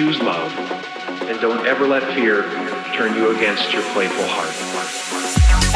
choose love, and don't ever let fear turn you against your playful heart.